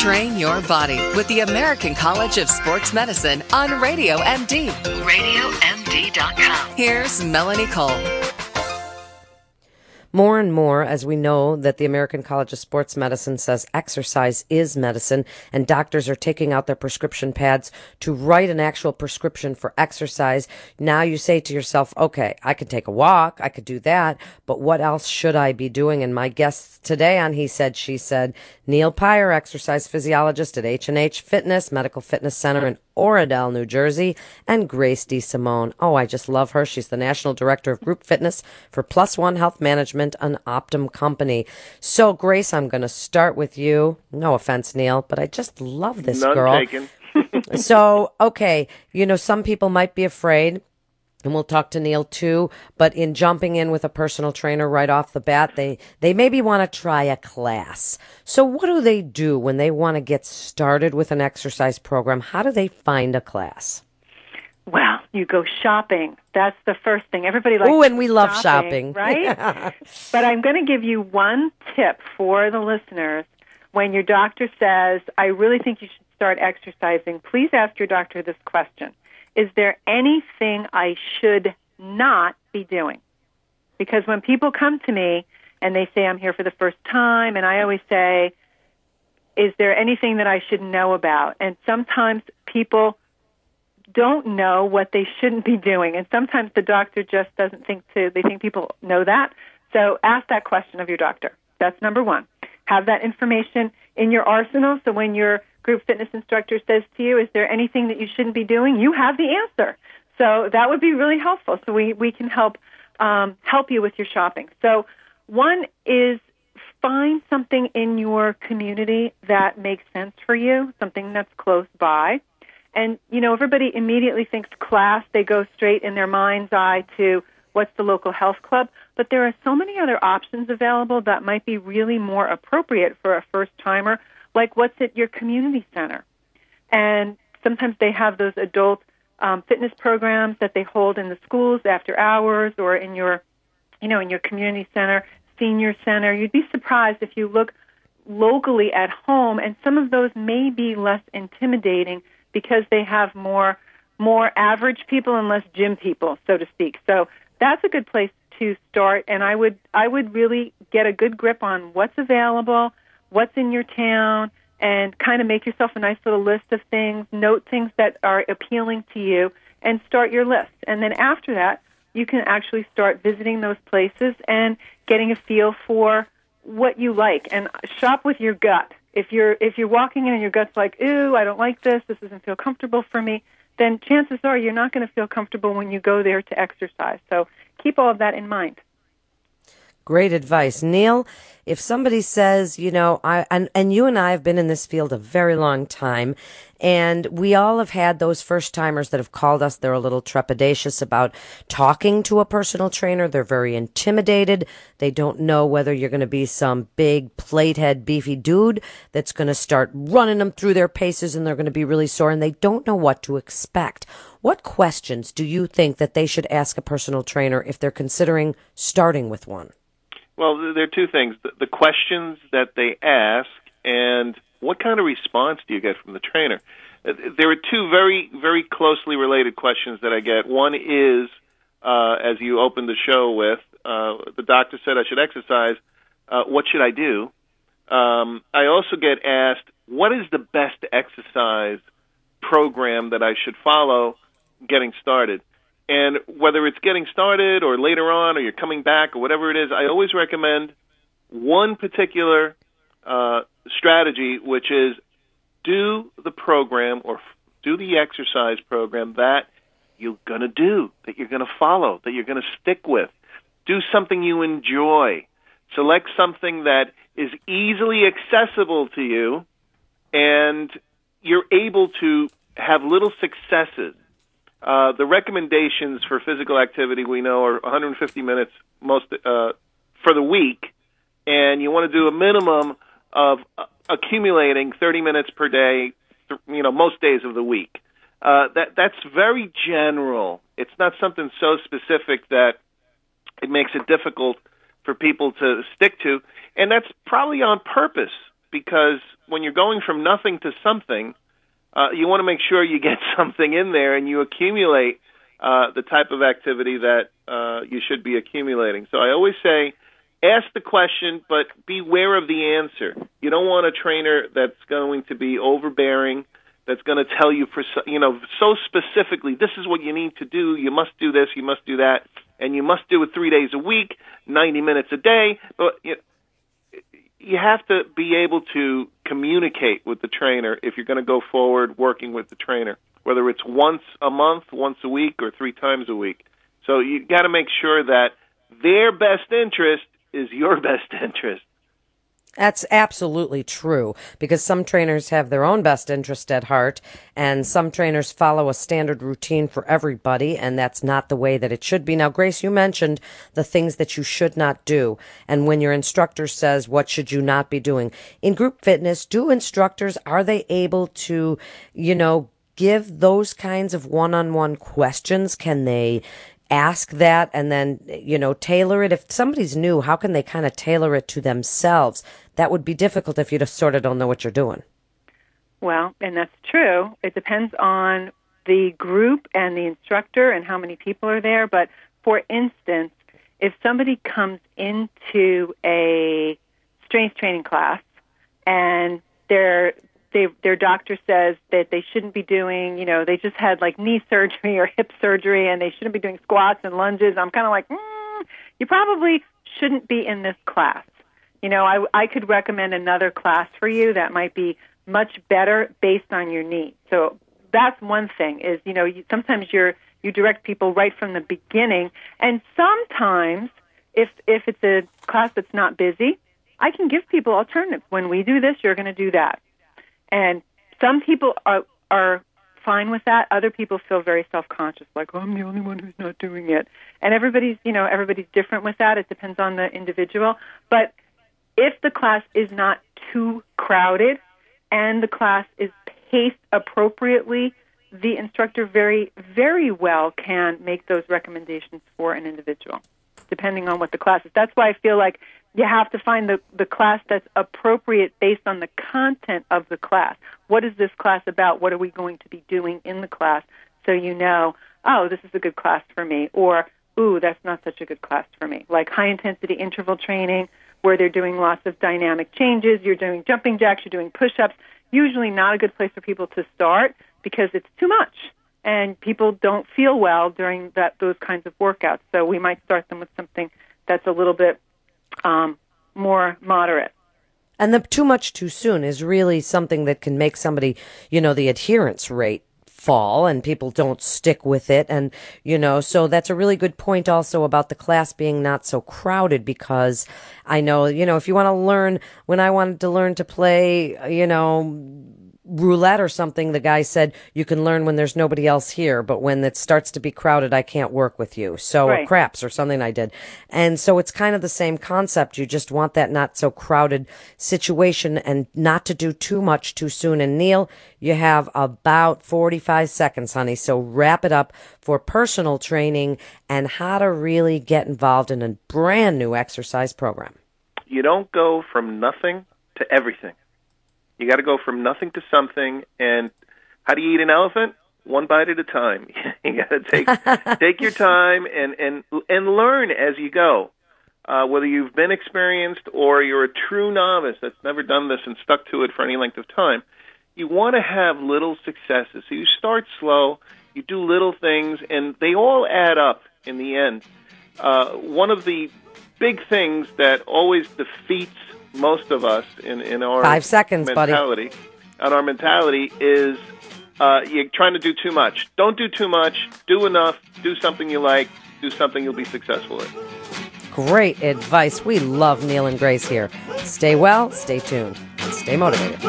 Train your body with the American College of Sports Medicine on Radio MD. RadioMD.com. Here's Melanie Cole. More and more, as we know that the American College of Sports Medicine says exercise is medicine, and doctors are taking out their prescription pads to write an actual prescription for exercise. Now you say to yourself, okay, I could take a walk, I could do that, but what else should I be doing? And my guests today on He Said, She Said, Neil Pire, exercise physiologist at H&H Fitness, Medical Fitness Center in Oradell, New Jersey, and Grace D. DeSimone. Oh, I just love her. She's the National Director of Group Fitness for Plus One Health Management, an Optum company. So, Grace, I'm going to start with you. No offense, Neil, but I just love this None girl. taken. so, okay, you know, some people might be afraid and we'll talk to Neil too. But in jumping in with a personal trainer right off the bat, they they maybe want to try a class. So what do they do when they want to get started with an exercise program? How do they find a class? Well, you go shopping. That's the first thing. Everybody likes. Oh, and we love shopping, right? but I'm going to give you one tip for the listeners. When your doctor says, "I really think you should start exercising," please ask your doctor this question is there anything I should not be doing? Because when people come to me and they say I'm here for the first time, and I always say, is there anything that I should know about? And sometimes people don't know what they shouldn't be doing, and sometimes the doctor just doesn't think to. They think people know that. So ask that question of your doctor. That's number one. Have that information in your arsenal, so when you're group fitness instructor says to you, is there anything that you shouldn't be doing? You have the answer. So that would be really helpful. So we, we can help um, help you with your shopping. So one is find something in your community that makes sense for you, something that's close by. And you know, everybody immediately thinks class. They go straight in their mind's eye to what's the local health club. But there are so many other options available that might be really more appropriate for a first timer like what's at your community center. And sometimes they have those adult um, fitness programs that they hold in the schools after hours or in your, you know, in your community center, senior center. You'd be surprised if you look locally at home, and some of those may be less intimidating because they have more more average people and less gym people, so to speak. So that's a good place to start. And I would I would really get a good grip on what's available what's in your town, and kind of make yourself a nice little list of things, note things that are appealing to you, and start your list. And then after that, you can actually start visiting those places and getting a feel for what you like and shop with your gut. If you're if you're walking in and your gut's like, "Ooh, I don't like this. This doesn't feel comfortable for me." Then chances are you're not going to feel comfortable when you go there to exercise. So keep all of that in mind. Great advice. Neil, if somebody says, you know, I, and, and you and I have been in this field a very long time, and we all have had those first timers that have called us. They're a little trepidatious about talking to a personal trainer. They're very intimidated. They don't know whether you're going to be some big platehead beefy dude that's going to start running them through their paces and they're going to be really sore and they don't know what to expect. What questions do you think that they should ask a personal trainer if they're considering starting with one? Well, there are two things: the, questions that they ask, and what kind of response do you get from the trainer? Uh, there are two very, very closely related questions that I get. One is, uh, as you opened the show with, uh, the doctor said I should exercise. Uh, what should I do? Um, I also get asked, what is the best exercise program that I should follow getting started? And whether it's getting started or later on or you're coming back or whatever it is, I always recommend one particular uh, strategy, which is do the program or do the exercise program that you're going to do, that you're going to follow, that you're going to stick with. Do something you enjoy. Select something that is easily accessible to you and you're able to have little successes uh, the recommendations for physical activity we know are 150 minutes most uh, for the week, and you want to do a minimum of accumulating 30 minutes per day, you know, most days of the week. Uh, that that's very general. It's not something so specific that it makes it difficult for people to stick to, and that's probably on purpose because when you're going from nothing to something, uh, you want to make sure you get something in there and you accumulate uh, the type of activity that uh, you should be accumulating. So I always say, ask the question, but beware of the answer. You don't want a trainer that's going to be overbearing, that's going to tell you, you know, so specifically, this is what you need to do. You must do this. You must do that, and you must do it three days a week, ninety minutes a day. But you, know, you have to be able to communicate with the trainer if you're going to go forward working with the trainer, whether it's once a month, once a week, or three times a week. So you got to make sure that their best interest is your best interest. That's absolutely true because some trainers have their own best interest at heart and some trainers follow a standard routine for everybody and that's not the way that it should be. Now, Grace, you mentioned the things that you should not do and when your instructor says what should you not be doing. In group fitness, do instructors, are they able to, you know, give those kinds of one-on-one questions? Can they ask that and then, you know, tailor it? If somebody's new, how can they kind of tailor it to themselves? That would be difficult if you just sort of don't know what you're doing. Well, and that's true. It depends on the group and the instructor and how many people are there. But for instance, if somebody comes into a strength training class and they're they, their doctor says that they shouldn't be doing, you know, they just had like knee surgery or hip surgery and they shouldn't be doing squats and lunges. I'm kind of like, mm, you probably shouldn't be in this class. You know, I, I could recommend another class for you that might be much better based on your needs. So that's one thing is, you know, you, sometimes you're, you direct people right from the beginning. And sometimes if, if it's a class that's not busy, I can give people alternatives. When we do this, you're going to do that and some people are are fine with that. Other people feel very self conscious, like, oh, I'm the only one who's not doing it. And everybody's, you know, everybody's different with that. It depends on the individual. But if the class is not too crowded and the class is paced appropriately, the instructor very, very well can make those recommendations for an individual, depending on what the class is. That's why I feel like you have to find the, the class that's appropriate based on the content of the class. What is this class about? What are we going to be doing in the class? So you know, oh, this is a good class for me, or ooh, that's not such a good class for me. Like high intensity interval training, where they're doing lots of dynamic changes, you're doing jumping jacks, you're doing push ups, usually not a good place for people to start because it's too much. And people don't feel well during that those kinds of workouts. So we might start them with something that's a little bit um, more moderate. And the too much too soon is really something that can make somebody, you know, the adherence rate fall and people don't stick with it. And, you know, so that's a really good point also about the class being not so crowded because I know, you know, if you want to learn, when I wanted to learn to play, you know, roulette or something, the guy said, you can learn when there's nobody else here, but when it starts to be crowded, I can't work with you. So right. craps or something I did. And so it's kind of the same concept. You just want that not so crowded situation and not to do too much too soon. And Neil, you have about 45 seconds, honey. So wrap it up for personal training and how to really get involved in a brand new exercise program. You don't go from nothing to everything. You got to go from nothing to something. And how do you eat an elephant? One bite at a time. you got to take take your time and and and learn as you go. Uh, whether you've been experienced or you're a true novice that's never done this and stuck to it for any length of time, you want to have little successes. So you start slow, you do little things, and they all add up in the end. Uh, one of the big things that always defeats most of us in, in our five seconds, mentality, buddy. And our mentality is uh, you're trying to do too much. Don't do too much. Do enough. Do something you like. Do something you'll be successful in. Great advice. We love Neil and Grace here. Stay well, stay tuned, and stay motivated.